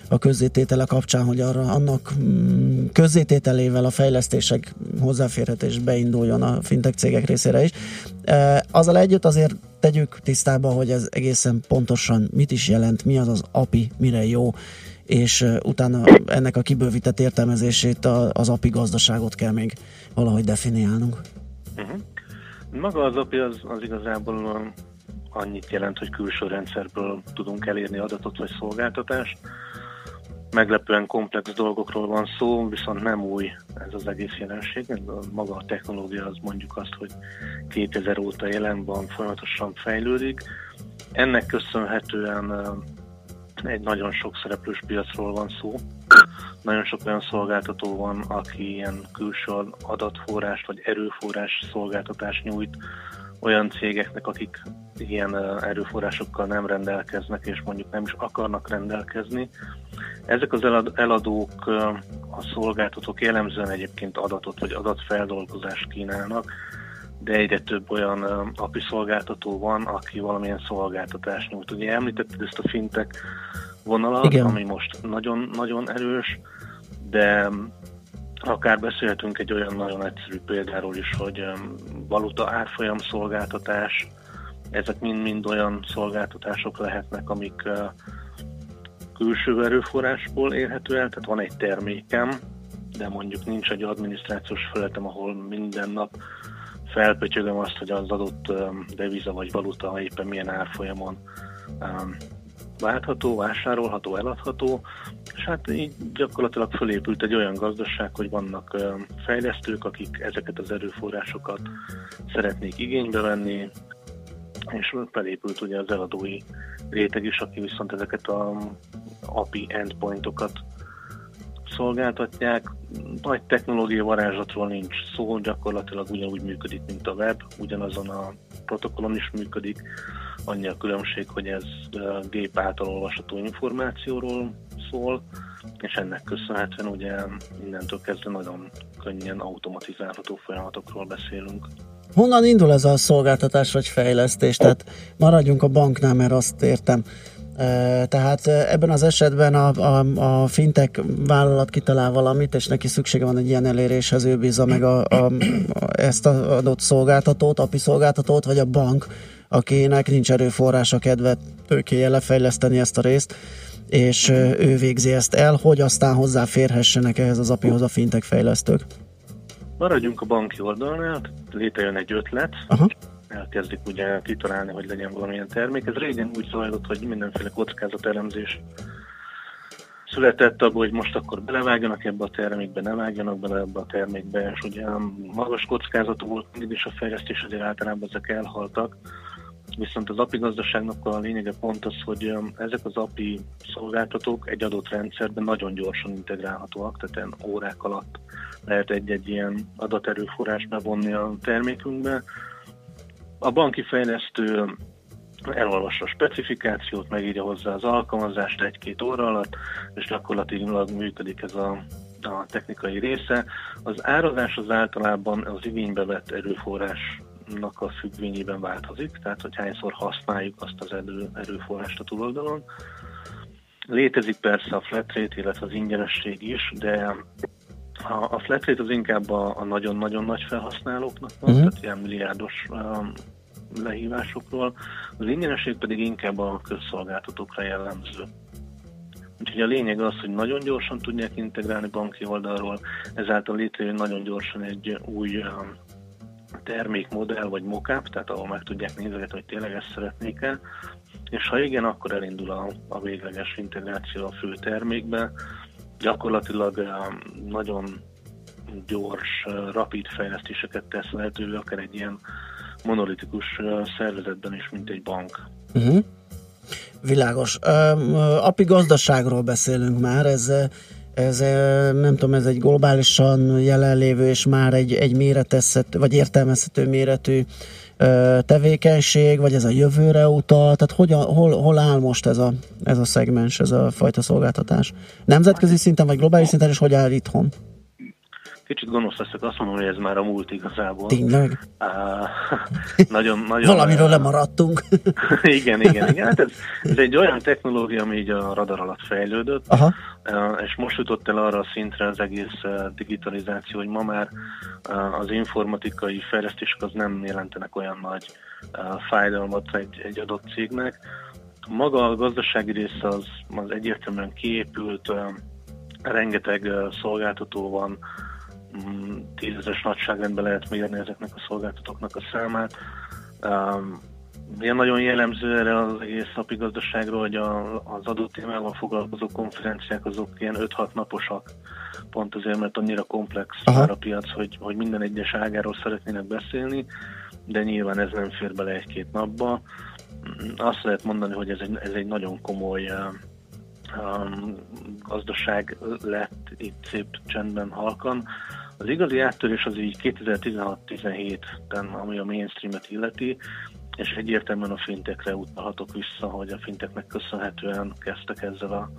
a közzététele kapcsán, hogy arra annak mm, közzétételével a fejlesztések hozzáférhetés beinduljon a fintech cégek részére is. E, azzal együtt azért tegyük tisztába, hogy ez egészen pontosan mit is jelent, mi az az API, mire jó, és utána ennek a kibővített értelmezését az API gazdaságot kell még valahogy definiálnunk. Uh-huh. Maga az API az, az igazából annyit jelent, hogy külső rendszerből tudunk elérni adatot vagy szolgáltatást. Meglepően komplex dolgokról van szó, viszont nem új ez az egész jelenség. Maga a technológia az mondjuk azt, hogy 2000 óta jelen van, folyamatosan fejlődik. Ennek köszönhetően egy nagyon sok szereplős piacról van szó. Nagyon sok olyan szolgáltató van, aki ilyen külső adatforrást vagy erőforrás szolgáltatást nyújt olyan cégeknek, akik ilyen erőforrásokkal nem rendelkeznek, és mondjuk nem is akarnak rendelkezni. Ezek az elad- eladók, a szolgáltatók jellemzően egyébként adatot vagy adatfeldolgozást kínálnak, de egyre több olyan API szolgáltató van, aki valamilyen szolgáltatást nyújt. Ugye említetted ezt a fintech vonalat, Igen. ami most nagyon-nagyon erős, de akár beszélhetünk egy olyan nagyon egyszerű példáról is, hogy valuta árfolyam szolgáltatás, ezek mind-mind olyan szolgáltatások lehetnek, amik ö, külső erőforrásból érhető el, tehát van egy termékem, de mondjuk nincs egy adminisztrációs felületem, ahol minden nap felpötyögöm azt, hogy az adott deviza vagy valuta éppen milyen árfolyamon váltható, vásárolható, eladható, és hát így gyakorlatilag fölépült egy olyan gazdaság, hogy vannak fejlesztők, akik ezeket az erőforrásokat szeretnék igénybe venni, és felépült ugye az eladói réteg is, aki viszont ezeket a API endpointokat szolgáltatják. Nagy technológiai varázslatról nincs szó, gyakorlatilag ugyanúgy működik, mint a web, ugyanazon a protokollon is működik, annyi a különbség, hogy ez gép által olvasható információról szól, és ennek köszönhetően ugye innentől kezdve nagyon könnyen automatizálható folyamatokról beszélünk. Honnan indul ez a szolgáltatás vagy fejlesztés? Tehát maradjunk a banknál, mert azt értem. Tehát ebben az esetben a, a, a fintech vállalat kitalál valamit, és neki szüksége van egy ilyen eléréshez, ő bízza meg a, a, a, ezt az adott szolgáltatót, API szolgáltatót, vagy a bank, akinek nincs erőforrása, kedve, tőkéje lefejleszteni ezt a részt, és ő végzi ezt el, hogy aztán hozzáférhessenek ehhez az API-hoz a fintech fejlesztők. Maradjunk a banki oldalnál, létrejön egy ötlet, Aha. elkezdik ugye kitalálni, hogy legyen valamilyen termék. Ez régen úgy zajlott, hogy mindenféle kockázatelemzés született abból, hogy most akkor belevágjanak ebbe a termékbe, ne vágjanak bele ebbe a termékbe, és ugye magas kockázatú volt mindig is a fejlesztés, azért általában ezek elhaltak. Viszont az API gazdaságnak a lényege pont az, hogy öm, ezek az API szolgáltatók egy adott rendszerben nagyon gyorsan integrálhatóak, tehát órák alatt lehet egy-egy ilyen adaterőforrás bevonni a termékünkbe. A banki fejlesztő elolvassa a specifikációt, megírja hozzá az alkalmazást egy-két óra alatt, és gyakorlatilag működik ez a, a technikai része. Az árazás az általában az igénybe vett erőforrásnak a függvényében változik, tehát hogy hányszor használjuk azt az erő, erőforrást a tulajdonon. Létezik persze a flat rate, illetve az ingyenesség is, de a, a flat rate az inkább a, a nagyon-nagyon nagy felhasználóknak van, uh-huh. tehát ilyen milliárdos um, lehívásokról, az ingyenesség pedig inkább a közszolgáltatókra jellemző. Úgyhogy a lényeg az, hogy nagyon gyorsan tudják integrálni banki oldalról, ezáltal létrejön nagyon gyorsan egy új um, termékmodell vagy mockup, tehát ahol meg tudják nézegetni, hogy tényleg ezt szeretnék el, és ha igen, akkor elindul a, a végleges integráció a fő termékbe. Gyakorlatilag um, nagyon gyors, uh, rapid fejlesztéseket tesz lehetővé, akár egy ilyen monolitikus uh, szervezetben is, mint egy bank. Uh-huh. Világos. Ö, API gazdaságról beszélünk már, ez, ez nem tudom, ez egy globálisan jelenlévő és már egy, egy méretezhető, vagy értelmezhető méretű tevékenység, vagy ez a jövőre utal, tehát hogyan, hol, hol áll most ez a, ez a szegmens, ez a fajta szolgáltatás? Nemzetközi szinten, vagy globális szinten, és hogy áll itthon? Kicsit gonosz leszek, azt mondom, hogy ez már a múlt igazából. Tényleg? Uh, nagyon, nagyon, Valamiről lemaradtunk. igen, igen, igen. Hát ez, ez egy olyan technológia, ami így a radar alatt fejlődött, Aha. Uh, és most jutott el arra a szintre az egész uh, digitalizáció, hogy ma már uh, az informatikai fejlesztések az nem jelentenek olyan nagy uh, fájdalmat egy, egy adott cégnek. Maga a gazdasági része az, az egyértelműen kiépült, uh, rengeteg uh, szolgáltató van, tízezes nagyságrendben lehet mérni ezeknek a szolgáltatóknak a számát. Um, ilyen nagyon jellemző erre az egész napi gazdaságról, hogy a, az adott témával foglalkozó konferenciák azok ilyen 5-6 naposak, pont azért, mert annyira komplex Aha. már a piac, hogy, hogy minden egyes ágáról szeretnének beszélni, de nyilván ez nem fér bele egy-két napba. Mm, Azt lehet mondani, hogy ez egy, ez egy nagyon komoly uh, um, gazdaság lett itt szép csendben halkan. Az igazi áttörés az így 2016-17-ben, ami a mainstreamet illeti, és egyértelműen a fintekre utalhatok vissza, hogy a finteknek köszönhetően kezdtek ezzel a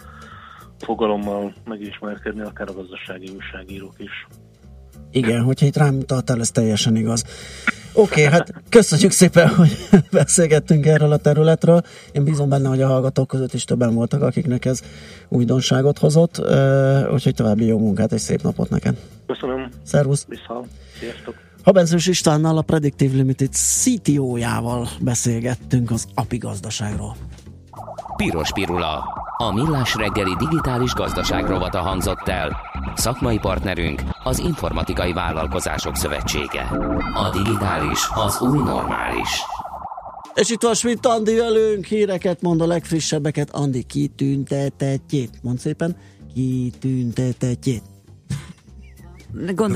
fogalommal megismerkedni, akár a gazdasági újságírók is. Igen, hogyha itt rámutattál, ez teljesen igaz. Oké, okay, hát köszönjük szépen, hogy beszélgettünk erről a területről. Én bízom benne, hogy a hallgatók között is többen voltak, akiknek ez újdonságot hozott, úgyhogy további jó munkát és szép napot neked. Köszönöm. Szervusz. Vissza. Sziasztok. Habenzős Istvánnal a Predictive Limited CTO-jával beszélgettünk az API gazdaságról. Piros Pirula. A millás reggeli digitális gazdaság rovata hangzott el. Szakmai partnerünk az Informatikai Vállalkozások Szövetsége. A digitális az új normális. És itt van Schmidt Andi velünk, híreket mond a legfrissebbeket, Andi kitüntetetjét. Mond szépen, kitüntetetjét. Gondolom